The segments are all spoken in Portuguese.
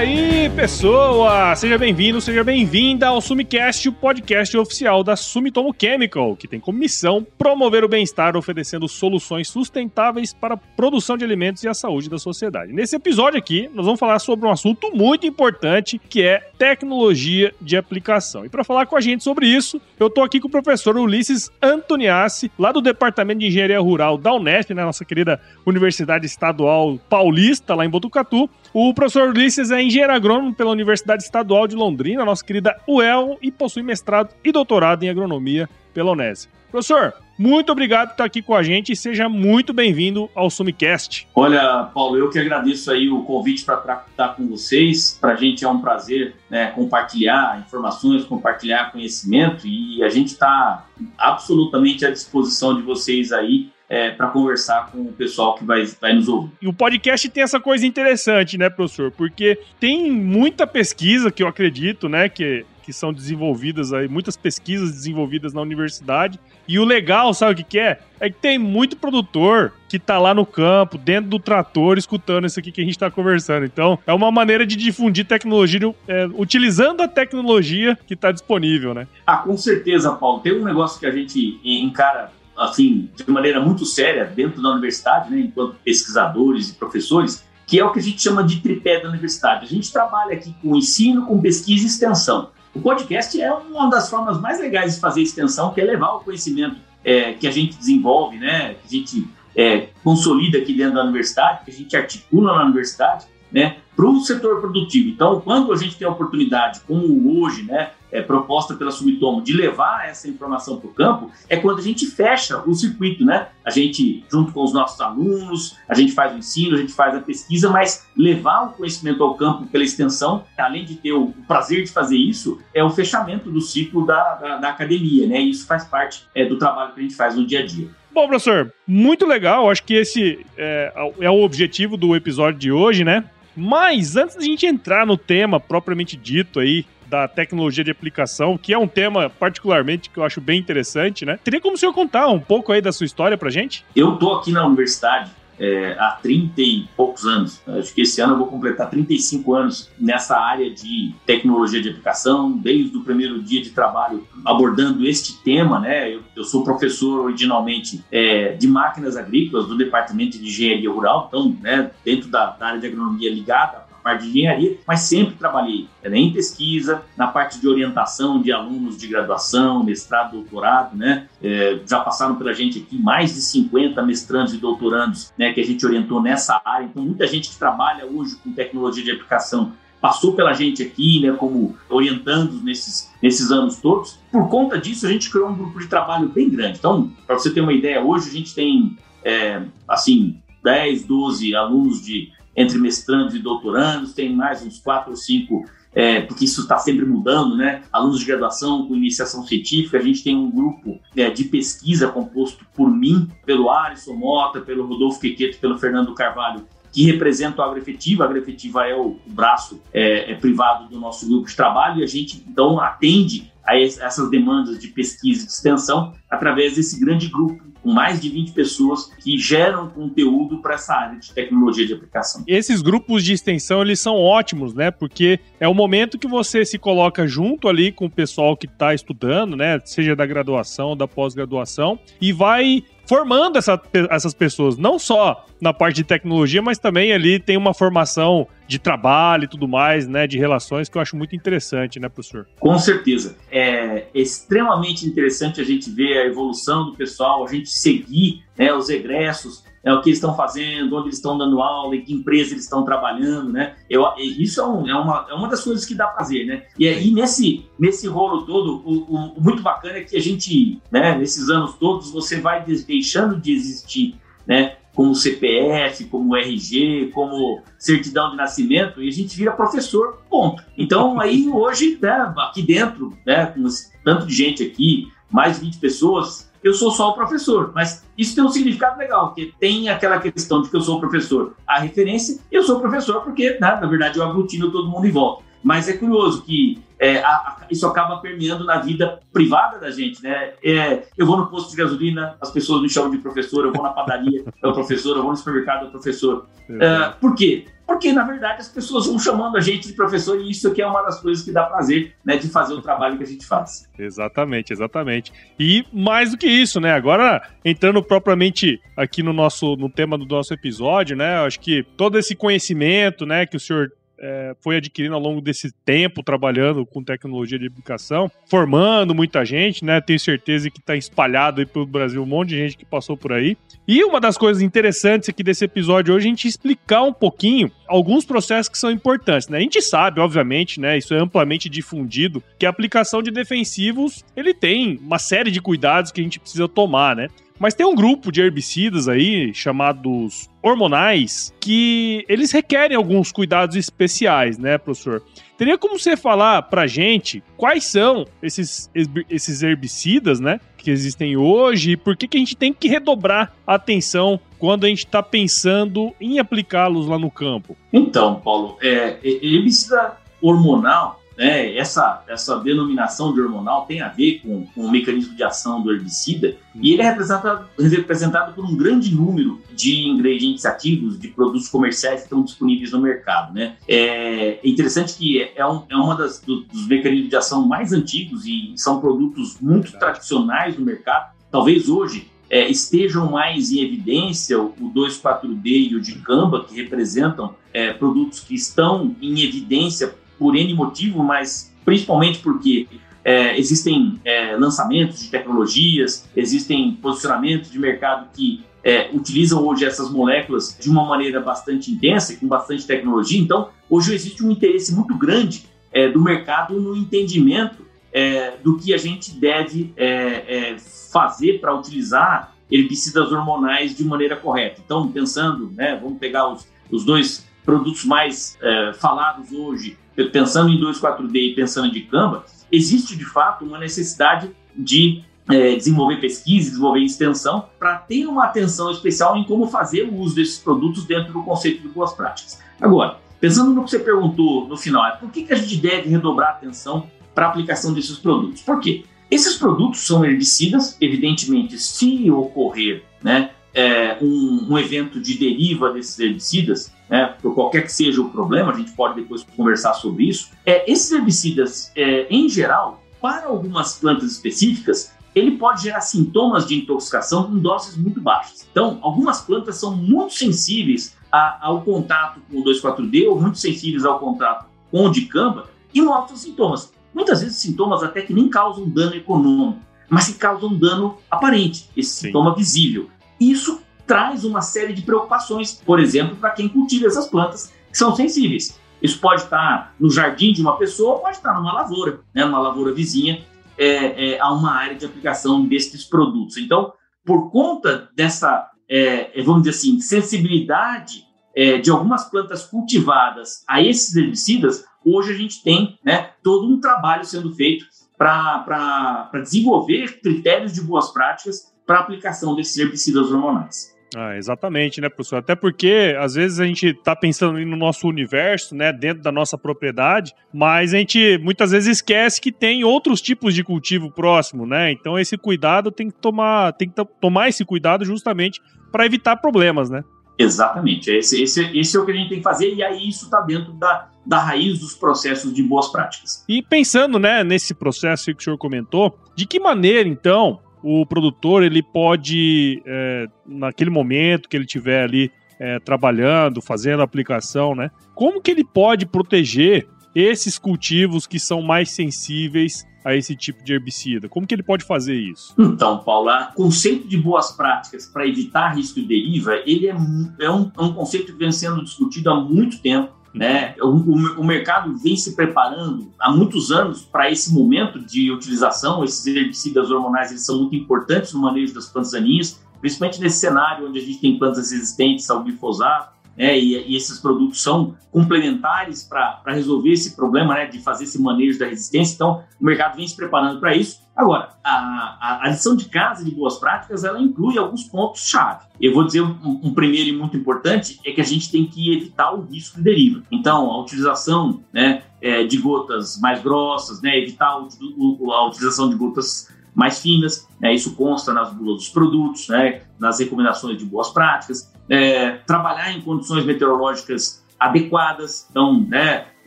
aí, pessoa! Seja bem-vindo, seja bem-vinda ao Sumicast, o podcast oficial da Sumitomo Chemical, que tem como missão promover o bem-estar oferecendo soluções sustentáveis para a produção de alimentos e a saúde da sociedade. Nesse episódio aqui, nós vamos falar sobre um assunto muito importante, que é tecnologia de aplicação. E para falar com a gente sobre isso, eu estou aqui com o professor Ulisses Antoniassi, lá do Departamento de Engenharia Rural da Unesp, né, nossa querida Universidade Estadual Paulista, lá em Botucatu. O professor Ulisses é engenheiro agrônomo pela Universidade Estadual de Londrina, nossa querida UEL, e possui mestrado e doutorado em agronomia pela Unesp. Professor, muito obrigado por estar aqui com a gente e seja muito bem-vindo ao Sumicast. Olha, Paulo, eu que agradeço aí o convite para estar com vocês. Para a gente é um prazer né, compartilhar informações, compartilhar conhecimento e a gente está absolutamente à disposição de vocês aí é, para conversar com o pessoal que vai, vai nos ouvir. E o podcast tem essa coisa interessante, né, professor? Porque tem muita pesquisa que eu acredito, né, que que são desenvolvidas aí, muitas pesquisas desenvolvidas na universidade. E o legal, sabe o que, que é? É que tem muito produtor que tá lá no campo, dentro do trator, escutando isso aqui que a gente tá conversando. Então, é uma maneira de difundir tecnologia, é, utilizando a tecnologia que tá disponível, né? Ah, com certeza, Paulo. Tem um negócio que a gente encara assim, de maneira muito séria dentro da universidade, né, enquanto pesquisadores e professores, que é o que a gente chama de tripé da universidade. A gente trabalha aqui com ensino, com pesquisa e extensão. O podcast é uma das formas mais legais de fazer extensão, que é levar o conhecimento é, que a gente desenvolve, né, que a gente é, consolida aqui dentro da universidade, que a gente articula na universidade, né, para o setor produtivo. Então, quando a gente tem a oportunidade, como hoje, né, é, proposta pela Sumitomo, de levar essa informação para o campo, é quando a gente fecha o circuito, né? A gente, junto com os nossos alunos, a gente faz o ensino, a gente faz a pesquisa, mas levar o conhecimento ao campo pela extensão, além de ter o prazer de fazer isso, é o fechamento do ciclo da, da, da academia, né? E isso faz parte é, do trabalho que a gente faz no dia a dia. Bom, professor, muito legal. Acho que esse é, é o objetivo do episódio de hoje, né? Mas antes de a gente entrar no tema propriamente dito aí da tecnologia de aplicação, que é um tema particularmente que eu acho bem interessante, né? Teria como o senhor contar um pouco aí da sua história pra gente? Eu tô aqui na universidade é, há 30 e poucos anos. Acho que esse ano eu vou completar 35 anos nessa área de tecnologia de aplicação, desde o primeiro dia de trabalho abordando este tema. Né? Eu, eu sou professor originalmente é, de máquinas agrícolas do Departamento de Engenharia Rural, então, né, dentro da, da área de agronomia ligada parte de engenharia, mas sempre trabalhei em pesquisa, na parte de orientação de alunos de graduação, mestrado, doutorado, né? É, já passaram pela gente aqui mais de 50 mestrandos e doutorandos, né, que a gente orientou nessa área. Então, muita gente que trabalha hoje com tecnologia de aplicação passou pela gente aqui, né, como orientandos nesses, nesses anos todos. Por conta disso, a gente criou um grupo de trabalho bem grande. Então, para você ter uma ideia, hoje a gente tem, é, assim, 10, 12 alunos de entre mestrandos e doutorandos, tem mais uns quatro ou cinco, é, porque isso está sempre mudando, né? Alunos de graduação com iniciação científica, a gente tem um grupo é, de pesquisa composto por mim, pelo Alisson Mota, pelo Rodolfo Quequeto, pelo Fernando Carvalho, que representa o agroefetiva. A agroefetiva é o braço é, é, privado do nosso grupo de trabalho e a gente, então, atende a essas demandas de pesquisa e de extensão através desse grande grupo com mais de 20 pessoas que geram conteúdo para essa área de tecnologia de aplicação. Esses grupos de extensão, eles são ótimos, né? Porque é o momento que você se coloca junto ali com o pessoal que está estudando, né? Seja da graduação, da pós-graduação, e vai formando essa, essas pessoas, não só na parte de tecnologia, mas também ali tem uma formação de trabalho e tudo mais, né, de relações que eu acho muito interessante, né, professor? Com certeza. É extremamente interessante a gente ver a evolução do pessoal, a gente seguir né, os egressos, é, o que eles estão fazendo, onde eles estão dando aula, em que empresa eles estão trabalhando, né? Eu, isso é, um, é, uma, é uma das coisas que dá prazer, né? E aí, nesse, nesse rolo todo, o, o, muito bacana é que a gente, né, nesses anos todos, você vai deixando de existir, né? Como CPF, como RG, como certidão de nascimento, e a gente vira professor, ponto. Então, aí, hoje, né, aqui dentro, né, com tanto de gente aqui, mais de 20 pessoas, eu sou só o professor. Mas isso tem um significado legal, porque tem aquela questão de que eu sou o professor. A referência, eu sou o professor porque, né, na verdade, eu aglutino todo mundo em volta. Mas é curioso que é, a, a, isso acaba permeando na vida privada da gente, né? É, eu vou no posto de gasolina, as pessoas me chamam de professor, eu vou na padaria, é o professor, eu vou no supermercado, é o professor. É, por quê? Porque na verdade as pessoas vão chamando a gente de professor e isso aqui é uma das coisas que dá prazer, né, de fazer o trabalho que a gente faz. Exatamente, exatamente. E mais do que isso, né? Agora entrando propriamente aqui no nosso no tema do nosso episódio, né? Acho que todo esse conhecimento, né, que o senhor é, foi adquirindo ao longo desse tempo trabalhando com tecnologia de educação, formando muita gente, né? Tenho certeza que está espalhado aí pelo Brasil um monte de gente que passou por aí. E uma das coisas interessantes aqui desse episódio hoje é a gente explicar um pouquinho alguns processos que são importantes, né? A gente sabe, obviamente, né? Isso é amplamente difundido, que a aplicação de defensivos ele tem uma série de cuidados que a gente precisa tomar, né? Mas tem um grupo de herbicidas aí, chamados hormonais, que eles requerem alguns cuidados especiais, né, professor? Teria como você falar pra gente quais são esses, esses herbicidas, né, que existem hoje e por que, que a gente tem que redobrar a atenção quando a gente está pensando em aplicá-los lá no campo? Então, Paulo, é, herbicida hormonal né, essa, essa denominação de hormonal tem a ver com, com o mecanismo de ação do herbicida e ele é representado, representado por um grande número de ingredientes ativos, de produtos comerciais que estão disponíveis no mercado. Né? É interessante que é, um, é uma das, do, dos mecanismos de ação mais antigos e são produtos muito tradicionais no mercado. Talvez hoje é, estejam mais em evidência o, o 2,4-D e o dicamba, que representam é, produtos que estão em evidência por N motivo, mas principalmente porque é, existem é, lançamentos de tecnologias, existem posicionamentos de mercado que é, utilizam hoje essas moléculas de uma maneira bastante intensa, com bastante tecnologia. Então, hoje existe um interesse muito grande é, do mercado no entendimento é, do que a gente deve é, fazer para utilizar herbicidas hormonais de maneira correta. Então, pensando, né, vamos pegar os, os dois produtos mais falados hoje, pensando em 2,4-D e pensando em Dicamba, existe de fato uma necessidade de é, desenvolver pesquisa, desenvolver extensão, para ter uma atenção especial em como fazer o uso desses produtos dentro do conceito de boas práticas. Agora, pensando no que você perguntou no final, é por que, que a gente deve redobrar atenção para a aplicação desses produtos? Por quê? Esses produtos são herbicidas, evidentemente, se ocorrer né, é, um, um, evento de deriva desses herbicidas, né, por qualquer que seja o problema, a gente pode depois conversar sobre isso. É, esses herbicidas, é, em geral, para algumas plantas específicas, ele pode gerar sintomas de intoxicação em doses muito baixas. Então, algumas plantas são muito sensíveis a, ao contato com o 2,4-D ou muito sensíveis ao contato com o dicamba e mostram sintomas. Muitas vezes sintomas até que nem causam dano econômico, mas que causam dano aparente, esse Sim. sintoma visível. Isso traz uma série de preocupações, por exemplo, para quem cultiva essas plantas que são sensíveis. Isso pode estar no jardim de uma pessoa, pode estar numa lavoura, né, numa lavoura vizinha, é, é, a uma área de aplicação desses produtos. Então, por conta dessa, é, é vamos dizer assim, sensibilidade é, de algumas plantas cultivadas a esses herbicidas, hoje a gente tem né, todo um trabalho sendo feito para desenvolver critérios de boas práticas para a aplicação desses herbicidas hormonais. Ah, exatamente, né, professor? Até porque às vezes a gente está pensando no nosso universo, né, dentro da nossa propriedade, mas a gente muitas vezes esquece que tem outros tipos de cultivo próximo, né? Então esse cuidado tem que tomar, tem que tomar esse cuidado justamente para evitar problemas, né? Exatamente. Esse, esse, esse é o que a gente tem que fazer e aí isso está dentro da, da raiz dos processos de boas práticas. E pensando, né, nesse processo que o senhor comentou, de que maneira então o produtor ele pode, é, naquele momento que ele tiver ali é, trabalhando, fazendo a aplicação, né? Como que ele pode proteger esses cultivos que são mais sensíveis a esse tipo de herbicida? Como que ele pode fazer isso? Então, Paula, o conceito de boas práticas para evitar risco de deriva, ele é, é, um, é um conceito que vem sendo discutido há muito tempo né? O, o, o, mercado vem se preparando há muitos anos para esse momento de utilização. Esses herbicidas hormonais eles são muito importantes no manejo das plantas daninhas, principalmente nesse cenário onde a gente tem plantas resistentes ao glifosato. Né, e, e, esses produtos são complementares para resolver esse problema né, de fazer esse manejo da resistência. Então, o mercado vem se preparando para isso. Agora, a, a, a, lição de casa de boas práticas ela inclui alguns pontos-chave. Eu vou dizer um, um, primeiro e muito importante é que a gente tem que evitar o risco de deriva. Então, a utilização né, é, de gotas mais grossas, né, evitar o, o, a utilização de gotas mais finas, né, isso consta nas bulas dos produtos, né, nas recomendações de boas práticas, é, trabalhar em condições meteorológicas adequadas, então, né,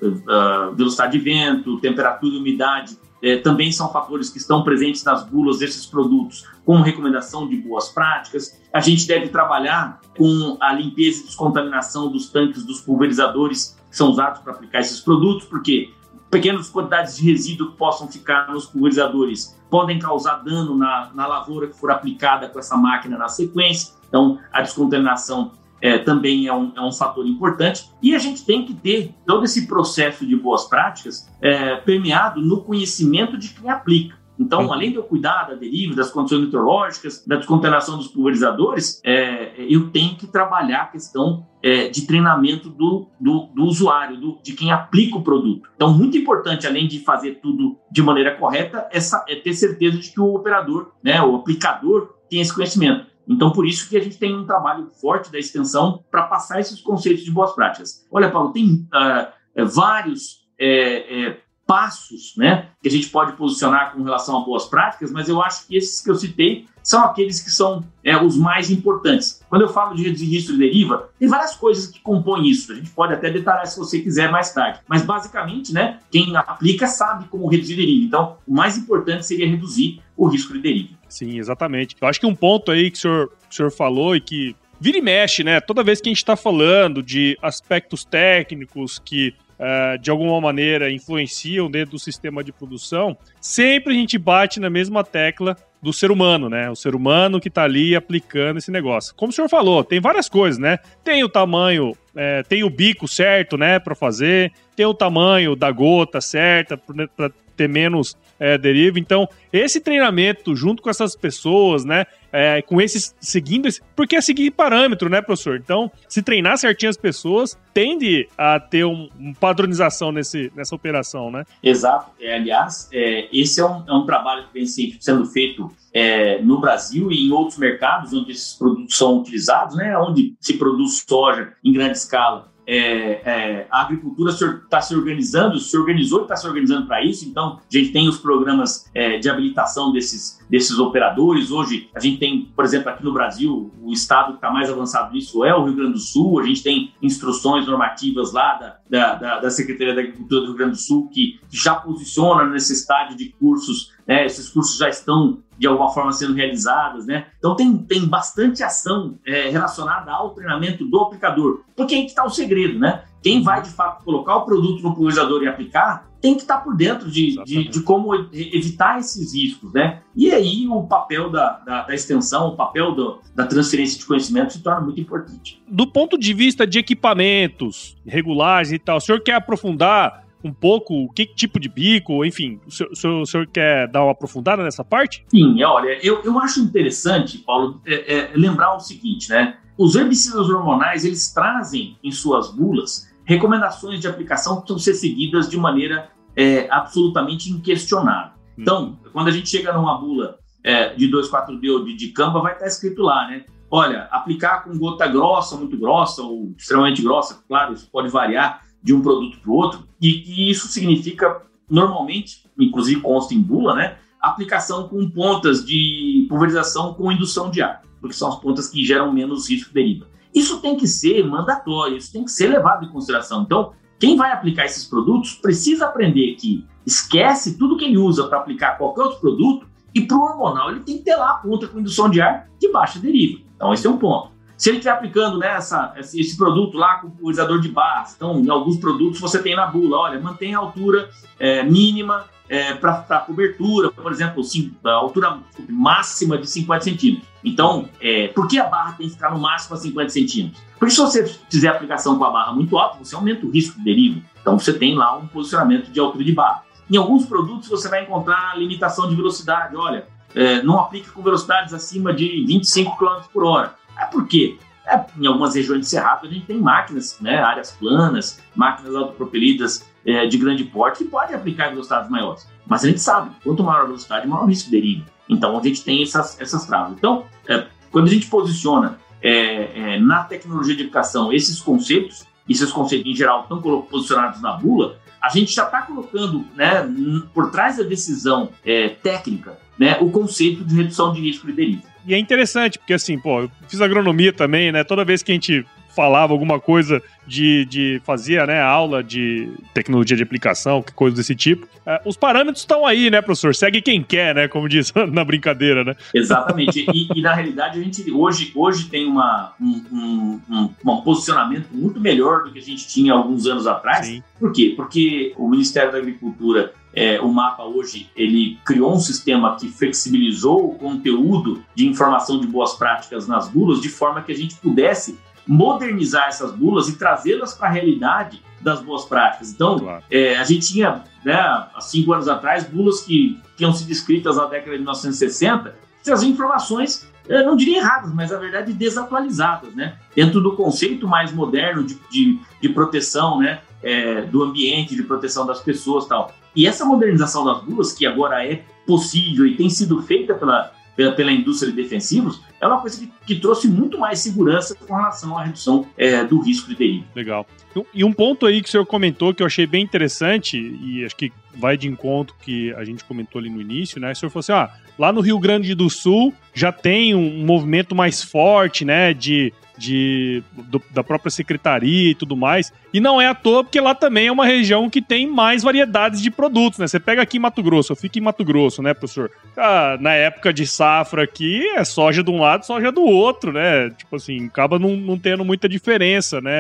uh, velocidade de vento, temperatura e umidade, é, também são fatores que estão presentes nas bulas desses produtos, como recomendação de boas práticas. A gente deve trabalhar com a limpeza e descontaminação dos tanques dos pulverizadores que são usados para aplicar esses produtos, porque pequenas quantidades de resíduo que possam ficar nos pulverizadores podem causar dano na, na lavoura que for aplicada com essa máquina na sequência. Então, a descontaminação é, também é um, é um fator importante. E a gente tem que ter todo esse processo de boas práticas é, permeado no conhecimento de quem aplica. Então, além de eu cuidar da deriva, das condições meteorológicas, da descontaminação dos pulverizadores, é, eu tenho que trabalhar a questão é, de treinamento do, do, do usuário, do, de quem aplica o produto. Então, muito importante, além de fazer tudo de maneira correta, essa, é ter certeza de que o operador, né, o aplicador, tem esse conhecimento. Então, por isso que a gente tem um trabalho forte da extensão para passar esses conceitos de boas práticas. Olha, Paulo, tem uh, vários é, é, passos né, que a gente pode posicionar com relação a boas práticas, mas eu acho que esses que eu citei são aqueles que são os mais importantes. Quando eu falo de registro de deriva, tem várias coisas que compõem isso. A gente pode até detalhar se você quiser mais tarde. Mas, basicamente, né, quem aplica sabe como reduzir deriva. Então, o mais importante seria reduzir o risco de deriva. Sim, exatamente. Eu acho que um ponto aí que o senhor, que o senhor falou e que vira e mexe, né? Toda vez que a gente está falando de aspectos técnicos que uh, de alguma maneira influenciam dentro do sistema de produção, sempre a gente bate na mesma tecla do ser humano, né? O ser humano que está ali aplicando esse negócio. Como o senhor falou, tem várias coisas, né? Tem o tamanho, é, tem o bico certo, né, para fazer, tem o tamanho da gota certa para ter menos é, deriva. Então, esse treinamento junto com essas pessoas, né, é, com esses seguindo esse, porque é seguir parâmetro, né, professor? Então, se treinar certinho as pessoas, tende a ter um, uma padronização nesse, nessa operação, né? Exato. É, aliás, é, esse é um, é um trabalho que vem sendo feito é, no Brasil e em outros mercados onde esses produtos são utilizados, né, onde se produz soja em grande escala é, é, a agricultura está se organizando, se organizou e está se organizando para isso. Então, a gente tem os programas é, de habilitação desses, desses operadores. Hoje, a gente tem, por exemplo, aqui no Brasil, o estado que está mais avançado nisso é o Rio Grande do Sul. A gente tem instruções normativas lá da, da, da, Secretaria da Agricultura do Rio Grande do Sul que, já posiciona nesse estádio de cursos né? Esses cursos já estão de alguma forma sendo realizados, né? Então tem, tem bastante ação é, relacionada ao treinamento do aplicador, porque aí que está o segredo, né? Quem vai de fato colocar o produto no pulverizador e aplicar tem que estar tá por dentro de, de, de, como evitar esses riscos, né? E aí o papel da, da, da extensão, o papel do, da transferência de conhecimento se torna muito importante. Do ponto de vista de equipamentos regulares e tal, o senhor quer aprofundar um pouco que tipo de bico, enfim, o senhor, o senhor, o senhor quer dar uma aprofundada nessa parte? Sim, olha, eu, eu acho interessante, Paulo, é, é, lembrar o seguinte, né? Os herbicidas hormonais, eles trazem em suas bulas recomendações de aplicação que precisam ser seguidas de maneira é, absolutamente inquestionável. Hum. Então, quando a gente chega numa bula é, de 2,4-D ou de, de Canva, vai estar escrito lá, né? Olha, aplicar com gota grossa, muito grossa ou extremamente grossa, claro, isso pode variar, de um produto para o outro, e, e, isso significa, normalmente, inclusive consta em bula, né, aplicação com pontas de pulverização com indução de ar, porque são as pontas que geram menos risco de deriva. Isso tem que ser mandatório, isso tem que ser levado em consideração. Então, quem vai aplicar esses produtos precisa aprender que esquece tudo que ele usa para aplicar qualquer outro produto e para o hormonal ele tem que ter lá a ponta com indução de ar de baixa deriva. Então, esse é um ponto. Se ele estiver aplicando né, essa, esse produto lá com pulverizador de barras, então, em alguns produtos você tem na bula, olha, mantém a altura é, mínima é, para cobertura, por exemplo, sim, a altura máxima de 50 centímetros. Então, é, por que a barra tem que ficar no máximo a 50 centímetros? Porque se você fizer aplicação com a barra muito alta, você aumenta o risco de deriva. Então, você tem lá um posicionamento de altura de barra. Em alguns produtos, você vai encontrar limitação de velocidade. Olha, é, não aplica com velocidades acima de 25 km por hora. É por quê? É, em algumas regiões de Cerrado a gente tem máquinas, né, áreas planas, máquinas autopropelidas é, de grande porte que podem aplicar velocidades maiores. Mas a gente sabe, quanto maior a velocidade, maior o risco de deriva. Então a gente tem essas, essas travas. Então, é, quando a gente posiciona é, é na tecnologia de educação esses conceitos, esses conceitos em geral estão posicionados na bula, a gente já está colocando né, por trás da decisão é, técnica né, o conceito de redução de risco de deriva. E é interessante, porque assim, pô, eu fiz agronomia também, né? Toda vez que a gente falava alguma coisa de, de fazia, né, aula de tecnologia de aplicação, coisa desse tipo. É, os parâmetros estão aí, né, professor? Segue quem quer, né, como diz na brincadeira, né? Exatamente. E, e na realidade a gente hoje, hoje tem uma, um, um, um, um, posicionamento muito melhor do que a gente tinha alguns anos atrás. Sim. Por quê? Porque o Ministério da Agricultura é, o mapa hoje ele criou um sistema que flexibilizou o conteúdo de informação de boas práticas nas bulas de forma que a gente pudesse modernizar essas bulas e trazê-las para a realidade das boas práticas. Então, claro. é, a gente tinha, né, há cinco anos atrás, bulas que tinham sido escritas na década de 1960, que traziam informações, eu não diria erradas, mas, na verdade, desatualizadas, né? Dentro do conceito mais moderno de, de, de proteção, né? É, do ambiente, de proteção das pessoas tal. E essa modernização das bulas, que agora é possível e tem sido feita pela, pela, pela indústria de defensivos, é uma coisa que, que, trouxe muito mais segurança com relação à redução é, do risco de deriva. Legal. E um ponto aí que o senhor comentou que eu achei bem interessante, e acho que vai de encontro que a gente comentou ali no início, né? O senhor falou assim: ah, lá no Rio Grande do Sul já tem um movimento mais forte, né, de de, do, da própria secretaria e tudo mais. E não é à toa, porque lá também é uma região que tem mais variedades de produtos, né? Você pega aqui em Mato Grosso, eu fico em Mato Grosso, né, professor? Ah, na época de safra aqui, é soja de um lado, soja do outro, né? Tipo assim, acaba não, não tendo muita diferença, né?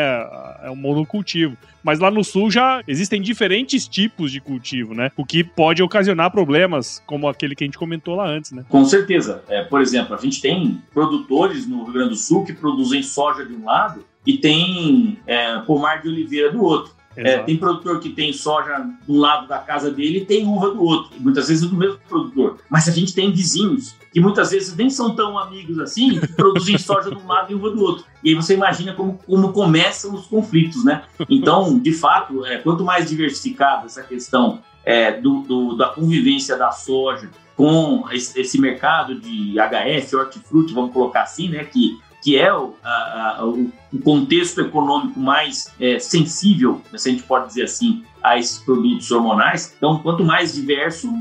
É um monocultivo. Mas lá no sul já existem diferentes tipos de cultivo, né? O que pode ocasionar problemas, como aquele que a gente comentou lá antes, né? Com certeza. É, por exemplo, a gente tem produtores no Rio Grande do Sul que produzem soja de um lado e tem é, pomar de oliveira do outro. É, tem produtor que tem soja do lado da casa dele e tem uva do outro. Muitas vezes é do mesmo produtor. Mas a gente tem vizinhos que muitas vezes nem são tão amigos assim, que produzem soja de um lado e uva do outro. E aí você imagina como, como começam os conflitos, né? Então, de fato, é, quanto mais diversificada essa questão é, do, do, da convivência da soja com esse, esse mercado de HF, hortifruti, vamos colocar assim, né? Que que é o, a, o contexto econômico mais é, sensível, se a gente pode dizer assim, a esses produtos hormonais. Então, quanto mais diverso,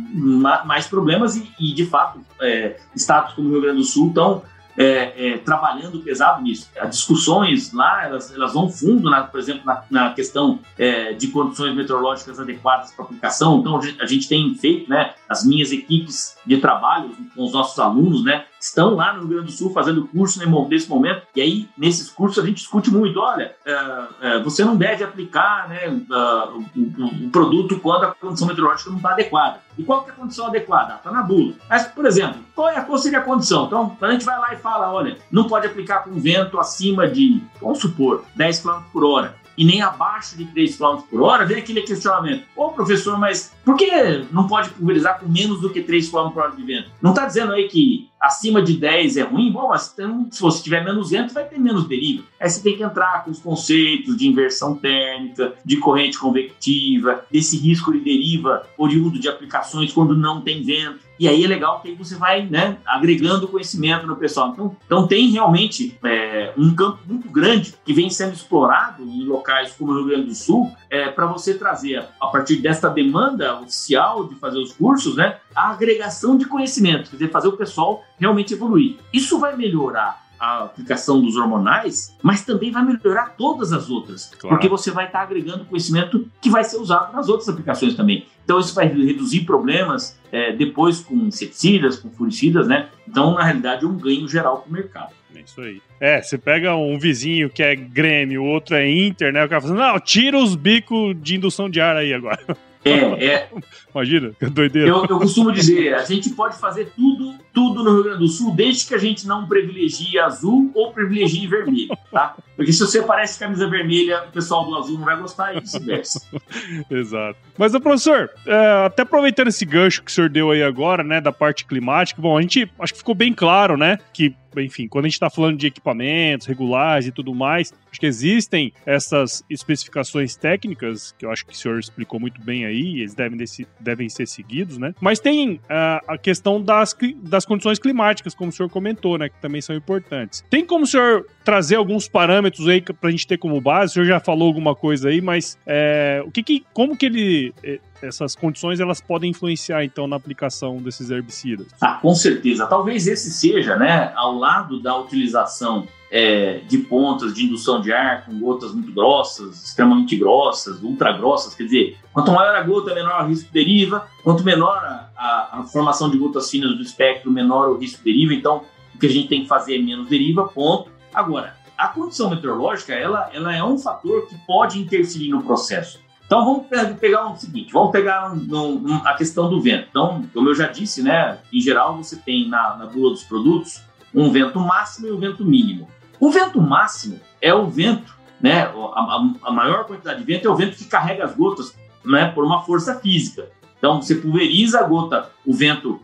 mais problemas e, e de fato, é, estados como o Rio Grande do Sul estão é, é, trabalhando pesado nisso. As discussões lá, elas, elas vão fundo, na, por exemplo, na, na questão é, de condições meteorológicas adequadas para aplicação. Então, a gente tem feito, né, as minhas equipes de trabalho com os nossos alunos, né, estão lá no Rio Grande do Sul fazendo curso nesse momento, e aí nesses cursos a gente discute muito, olha, é, é, você não deve aplicar né, o, o, produto quando a condição meteorológica não está adequada. E qual que é a condição adequada? Está na bula. Mas, por exemplo, qual, é, qual seria a condição? Então, a gente vai lá e fala, olha, não pode aplicar com vento acima de, vamos supor, 10 km por hora e nem abaixo de 3 km por hora, vem aquele questionamento. Ô, professor, mas por que não pode pulverizar com menos do que 3 km por hora de vento? Não está dizendo aí que acima de 10 é ruim? Bom, mas então, se você tiver menos vento, vai ter menos deriva. Aí você tem que entrar com os conceitos de inversão térmica, de corrente convectiva, desse risco de deriva oriundo de aplicações quando não tem vento. E aí é legal que você vai né, agregando conhecimento no pessoal. Então, então tem realmente é, um campo muito grande que vem sendo explorado em locais como o Rio Grande do Sul é, para você trazer, a partir desta demanda oficial de fazer os cursos, né, a agregação de conhecimento, quer dizer, fazer o pessoal realmente evoluir. Isso vai melhorar a aplicação dos hormonais, mas também vai melhorar todas as outras, claro. porque você vai estar agregando conhecimento que vai ser usado nas outras aplicações também. Então isso vai reduzir problemas é, depois com inseticidas, com fungicidas, né? Então na realidade é um ganho geral para o mercado. É isso aí. É, você pega um vizinho que é Grêmio, o outro é Inter, né? O cara fala assim, não, tira os bicos de indução de ar aí agora. É, é. Imagina, que doideira. Eu, eu, costumo dizer, a gente pode fazer tudo, tudo no Rio Grande do Sul, desde que a gente não privilegie azul ou privilegie vermelho, tá? Porque se você parece camisa vermelha, o pessoal do azul não vai gostar e vice-versa. Exato. Mas, professor, é, até aproveitando esse gancho que o senhor deu aí agora, né, da parte climática, bom, a gente acho que ficou bem claro, né, que enfim, quando a gente está falando de equipamentos regulares e tudo mais, acho que existem essas especificações técnicas, que eu acho que o senhor explicou muito bem aí, eles devem, devem ser seguidos, né? Mas tem uh, a questão das, das condições climáticas, como o senhor comentou, né? Que também são importantes. Tem como o senhor trazer alguns parâmetros aí para a gente ter como base? O senhor já falou alguma coisa aí, mas é, o que, que como que ele é, essas condições elas podem influenciar então na aplicação desses herbicidas? Ah, com certeza. Talvez esse seja, né, ao lado da utilização é, de pontas de indução de ar com gotas muito grossas, extremamente grossas, ultra grossas, quer dizer, quanto maior a gota, menor o risco deriva, quanto menor a, a, formação de gotas finas do espectro, menor o risco deriva, então o que a gente tem que fazer é menos deriva, ponto. Agora, a condição meteorológica, ela, ela é um fator que pode interferir no processo. Então vamos pegar o seguinte, vamos pegar um, um, a questão do vento. Então, como eu já disse, né, em geral você tem na, na bula dos produtos um vento máximo e um vento mínimo. O vento máximo é o vento, né? A, a, maior quantidade de vento é o vento que carrega as gotas, né? Por uma força física. Então você pulveriza a gota, o vento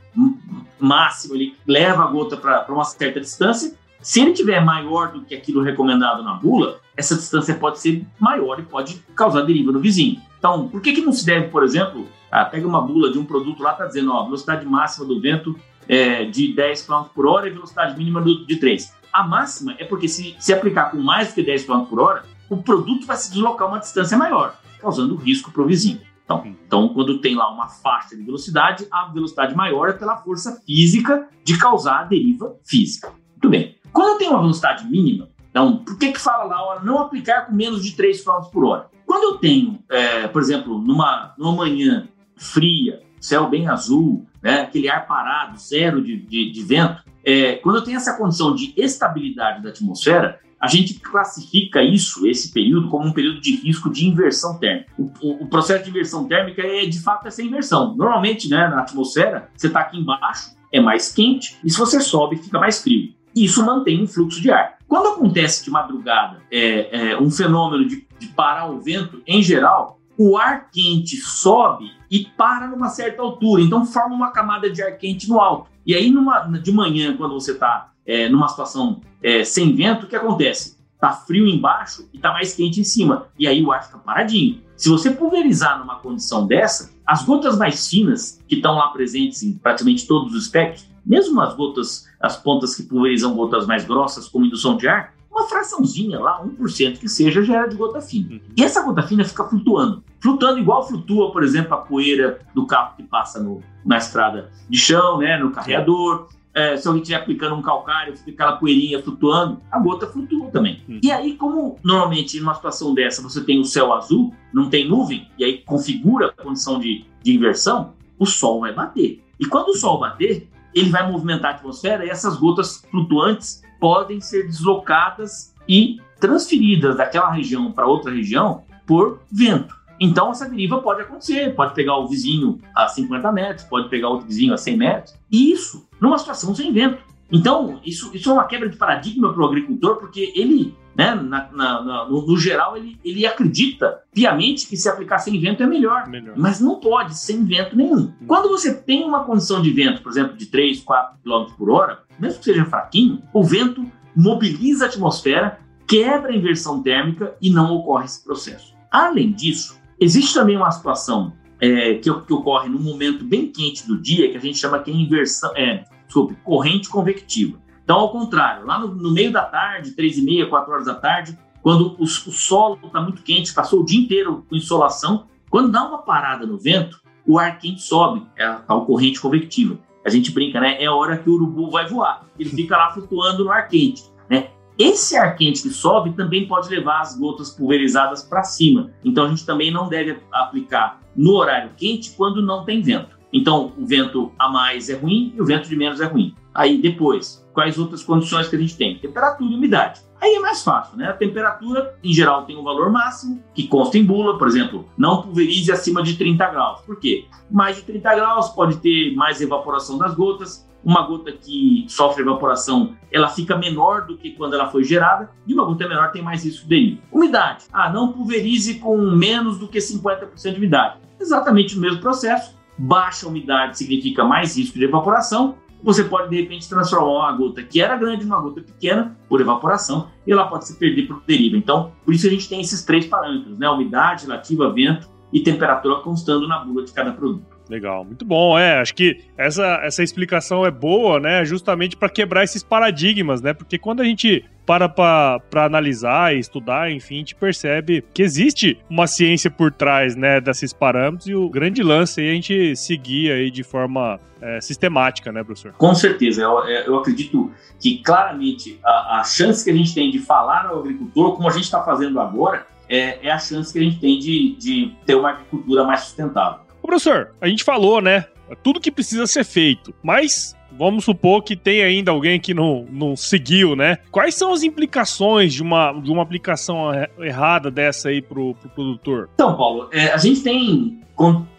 máximo ele leva a gota para uma certa distância. Se ele tiver maior do que aquilo recomendado na bula, essa distância pode ser maior e pode causar deriva no vizinho. Então, por que, que não se deve, por exemplo, ah, pega uma bula de um produto lá, está dizendo, ó, velocidade máxima do vento é de 10 km por hora e velocidade mínima do, de 3. A máxima é porque se, se aplicar com mais do que 10 km por hora, o produto vai se deslocar uma distância maior, causando risco para o vizinho. Então, então, quando tem lá uma faixa de velocidade, a velocidade maior é pela força física de causar a deriva física. Muito bem. Quando eu tenho uma velocidade mínima, então, por que, que fala lá, não aplicar com menos de 3 km por hora? Quando eu tenho, é, por exemplo, numa, numa manhã fria, céu bem azul, né, aquele ar parado, zero de, de, de vento, é, quando eu tenho essa condição de estabilidade da atmosfera, a gente classifica isso, esse período, como um período de risco de inversão térmica. O, o, o processo de inversão térmica é, de fato, essa inversão. Normalmente, né, na atmosfera, você está aqui embaixo, é mais quente, e se você sobe, fica mais frio. Isso mantém um fluxo de ar. Quando acontece de madrugada é, é, um fenômeno de, de parar o vento, em geral, o ar quente sobe e para numa certa altura, então forma uma camada de ar quente no alto. E aí, numa, de manhã, quando você está é, numa situação é, sem vento, o que acontece? Está frio embaixo e está mais quente em cima. E aí o ar fica paradinho. Se você pulverizar numa condição dessa, as gotas mais finas, que estão lá presentes em praticamente todos os espectros, mesmo as gotas, as pontas que pulverizam gotas mais grossas, como indução de ar, uma fraçãozinha lá, 1% que seja, já era de gota fina. Uhum. E essa gota fina fica flutuando. Flutuando igual flutua, por exemplo, a poeira do carro que passa no, na estrada de chão, né, no carreador. É, se alguém estiver aplicando um calcário, fica aquela poeirinha flutuando, a gota flutua também. Uhum. E aí, como normalmente numa situação dessa você tem o céu azul, não tem nuvem, e aí configura a condição de, de inversão, o sol vai bater. E quando o sol bater, ele vai movimentar a atmosfera e essas gotas flutuantes podem ser deslocadas e transferidas daquela região para outra região por vento. Então, essa deriva pode acontecer, pode pegar o vizinho a 50 metros, pode pegar outro vizinho a 100 metros, e isso numa situação sem vento. Então, isso, isso é uma quebra de paradigma para o agricultor, porque ele, né, na, na, na, no, no, geral, ele, ele acredita piamente que se aplicar sem vento é melhor, melhor. mas não pode, sem vento nenhum. Hum. Quando você tem uma condição de vento, por exemplo, de 3, 4 km por hora, mesmo que seja fraquinho, o vento mobiliza a atmosfera, quebra a inversão térmica e não ocorre esse processo. Além disso, existe também uma situação é, que, que, ocorre num momento bem quente do dia, que a gente chama que é inversão, é, desculpe, corrente convectiva. Então, ao contrário, lá no, no meio da tarde, três e meia, quatro horas da tarde, quando o, o solo está muito quente, passou o dia inteiro com insolação, quando dá uma parada no vento, o ar quente sobe, é a tal corrente convectiva a gente brinca, né? É a hora que o urubu vai voar. Ele fica lá flutuando no ar quente, né? Esse ar quente que sobe também pode levar as gotas pulverizadas para cima. Então a gente também não deve aplicar no horário quente quando não tem vento. Então o vento a mais é ruim e o vento de menos é ruim. Aí depois, quais outras condições que a gente tem? Temperatura e umidade. Aí é mais fácil, né? A temperatura, em geral, tem um valor máximo, que consta em bula, por exemplo, não pulverize acima de 30 graus. Por quê? Mais de 30 graus pode ter mais evaporação das gotas. Uma gota que sofre evaporação, ela fica menor do que quando ela foi gerada, e uma gota menor tem mais risco de. Umidade. Ah, não pulverize com menos do que 50% de umidade. Exatamente o mesmo processo. Baixa umidade significa mais risco de evaporação, você pode, de repente, transformar uma gota que era grande numa gota pequena por evaporação e ela pode se perder por deriva. Então, por isso a gente tem esses três parâmetros, né? Umidade relativa, vento e temperatura constando na bula de cada produto. Legal, muito bom. É, acho que essa, essa explicação é boa, né? Justamente para quebrar esses paradigmas, né? Porque quando a gente para para analisar e estudar, enfim, a gente percebe que existe uma ciência por trás, né, desses parâmetros e o grande lance é a gente seguir aí de forma é, sistemática, né, professor? Com certeza. Eu, é, eu acredito que claramente a, a chance que a gente tem de falar ao agricultor, como a gente está fazendo agora, é, é, a chance que a gente tem de, de ter uma agricultura mais sustentável. Professor, a gente falou, né? Tudo que precisa ser feito, mas vamos supor que tem ainda alguém que não, não seguiu, né? Quais são as implicações de uma, de uma aplicação errada dessa aí pro, pro produtor? Então, Paulo, é, a gente tem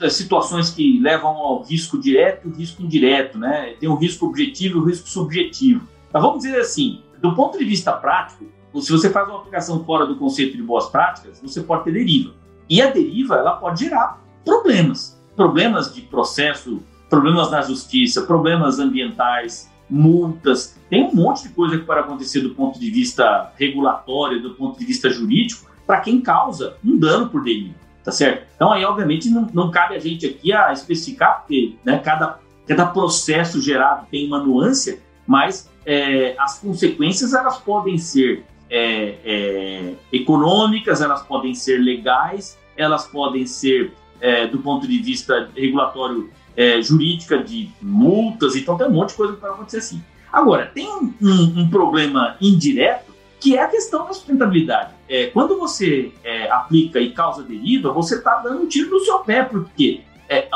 é, situações que levam ao risco direto e risco indireto, né? Tem o risco objetivo e o risco subjetivo. Mas vamos dizer assim, do ponto de vista prático, se você faz uma aplicação fora do conceito de boas práticas, você pode ter deriva. E a deriva, ela pode gerar problemas. Problemas de processo, problemas na justiça, problemas ambientais, multas. Tem um monte de coisa que pode acontecer do ponto de vista regulatório, do ponto de vista jurídico, para quem causa um dano por deriva, tá certo? Então aí, obviamente, não, não cabe a gente aqui a especificar, porque né, cada, cada processo gerado tem uma nuance, mas é, as consequências elas podem ser é, é, econômicas, elas podem ser legais, elas podem ser, é, do ponto de vista regulatório, é, jurídica, de multas, então tem um monte de coisa que pode acontecer assim. Agora, tem um, um, problema indireto que é a questão da sustentabilidade. É, quando você é, aplica e causa deriva, você está dando um tiro no seu pé, porque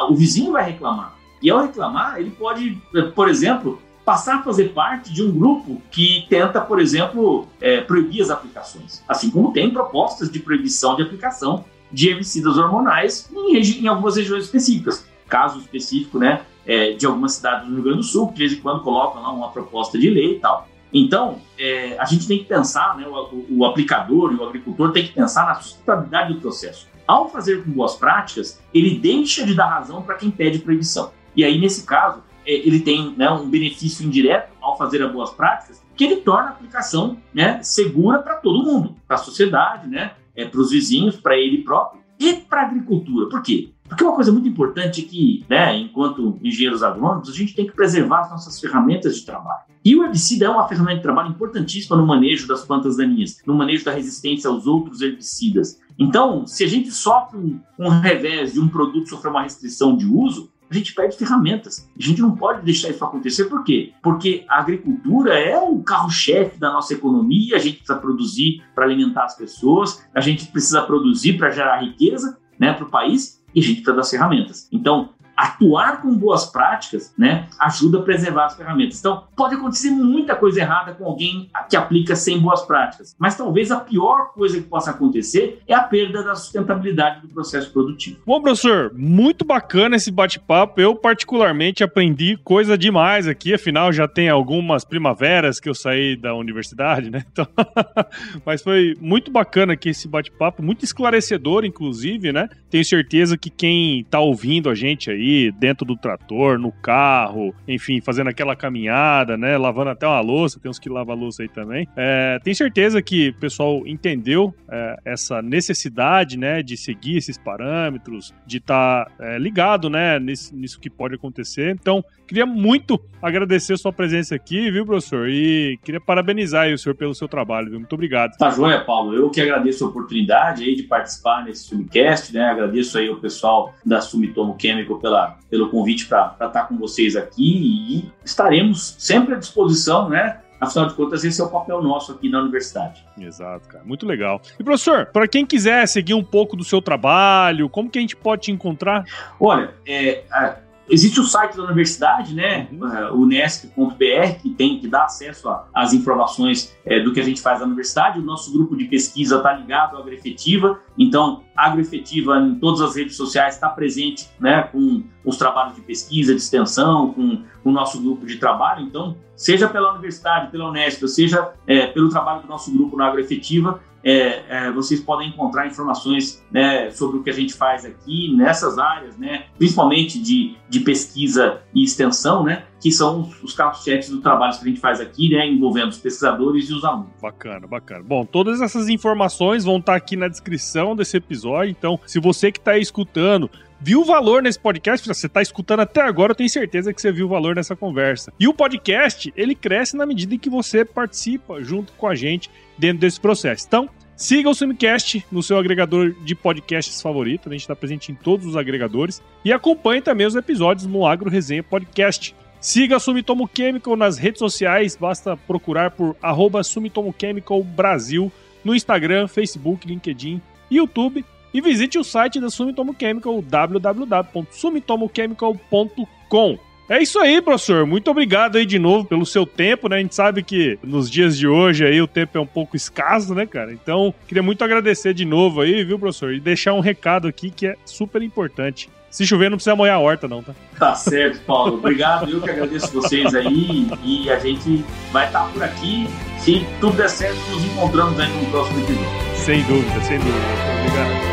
o vizinho vai reclamar. E ao reclamar, ele pode, por exemplo, passar a fazer parte de um grupo que tenta, por exemplo, é, proibir as aplicações. Assim como tem propostas de proibição de aplicação de herbicidas hormonais em, em algumas regiões específicas. Caso específico, né, é, de algumas cidades do Rio Grande do Sul, que de vez em quando colocam lá uma proposta de lei e tal. Então, é, a gente tem que pensar, né, o, o aplicador e o agricultor tem que pensar na sustentabilidade do processo. Ao fazer com boas práticas, ele deixa de dar razão para quem pede proibição. E aí, nesse caso, é, ele tem né, um benefício indireto ao fazer as boas práticas, que ele torna a aplicação né, segura para todo mundo, para a sociedade, né, é, para os vizinhos, para ele próprio e para a agricultura. Por quê? Porque uma coisa muito importante é que, né, enquanto engenheiros agrônomos, a gente tem que preservar as nossas ferramentas de trabalho. E o herbicida é uma ferramenta de trabalho importantíssima no manejo das plantas daninhas, no manejo da resistência aos outros herbicidas. Então, se a gente sofre um, um revés de um produto sofrer uma restrição de uso, a gente perde ferramentas. A gente não pode deixar isso acontecer, por quê? Porque a agricultura é o carro-chefe da nossa economia, a gente precisa produzir para alimentar as pessoas, a gente precisa produzir para gerar riqueza né, para o país e a gente precisa das ferramentas. Então, atuar com boas práticas, né, ajuda a preservar as ferramentas. Então, pode acontecer muita coisa errada com alguém que aplica sem boas práticas, mas talvez a pior coisa que possa acontecer é a perda da sustentabilidade do processo produtivo. Bom, professor, muito bacana esse bate-papo. Eu particularmente aprendi coisa demais aqui, afinal já tem algumas primaveras que eu saí da universidade, né? Então, mas foi muito bacana aqui esse bate-papo, muito esclarecedor, inclusive, né? Tenho certeza que quem está ouvindo a gente aí aí dentro do trator, no carro, enfim, fazendo aquela caminhada, né? Lavando até uma louça, tem uns que lavam louça aí também. É, tenho certeza que o pessoal entendeu é, essa necessidade, né, de seguir esses parâmetros, de estar tá, é, ligado, né, nisso, nisso que pode acontecer. Então, queria muito agradecer a sua presença aqui, viu, professor? E queria parabenizar o senhor pelo seu trabalho, viu? Muito obrigado. Tá joia, Paulo. Eu que agradeço a oportunidade aí de participar nesse Sumicast, né? Agradeço aí o pessoal da Sumitomo Chemical pela pela, pelo convite para estar com vocês aqui e estaremos sempre à disposição, né? Afinal de contas, esse é o papel nosso aqui na universidade. Exato, cara. Muito legal. E, professor, para quem quiser seguir um pouco do seu trabalho, como que a gente pode te encontrar? Olha, é, Existe o site da universidade, né, uh, unesp.br, que tem que dá acesso às informações é, do que a gente faz na universidade. O nosso grupo de pesquisa está ligado à Agroefetiva, então Agroefetiva em todas as redes sociais está presente né, com os trabalhos de pesquisa, de extensão, com, com, o nosso grupo de trabalho. Então, seja pela universidade, pela Unesp, seja é, pelo trabalho do nosso grupo na Agroefetiva, é, é, vocês podem encontrar informações né, sobre o que a gente faz aqui nessas áreas, né, principalmente de, de pesquisa e extensão, né, que são os, os carros-chefes do trabalho que a gente faz aqui, né, envolvendo os pesquisadores e os alunos. Bacana, bacana. Bom, todas essas informações vão estar aqui na descrição desse episódio, então se você que está escutando viu valor nesse podcast, você está escutando até agora, eu tenho certeza que você viu valor nessa conversa. E o podcast, ele cresce na medida em que você participa junto com a gente dentro desse processo. Então, Siga o Sumicast no seu agregador de podcasts favorito, a gente está presente em todos os agregadores. E acompanhe também os episódios no Agro Resenha Podcast. Siga a Sumitomo Chemical nas redes sociais, basta procurar por arroba Sumitomo Chemical Brasil no Instagram, Facebook, LinkedIn YouTube. E visite o site da Sumitomo Chemical, www.sumitomochemical.com. É isso aí, professor. Muito obrigado aí de novo pelo seu tempo, né? A gente sabe que nos dias de hoje aí o tempo é um pouco escasso, né, cara? Então, queria muito agradecer de novo aí, viu, professor? E deixar um recado aqui que é super importante. Se chover, não precisa molhar a horta, não, tá? Tá certo, Paulo. Obrigado. Eu que agradeço vocês aí. E a gente vai estar por aqui. Se tudo der certo, nos encontramos aí no próximo episódio. Sem dúvida, sem dúvida. Obrigado.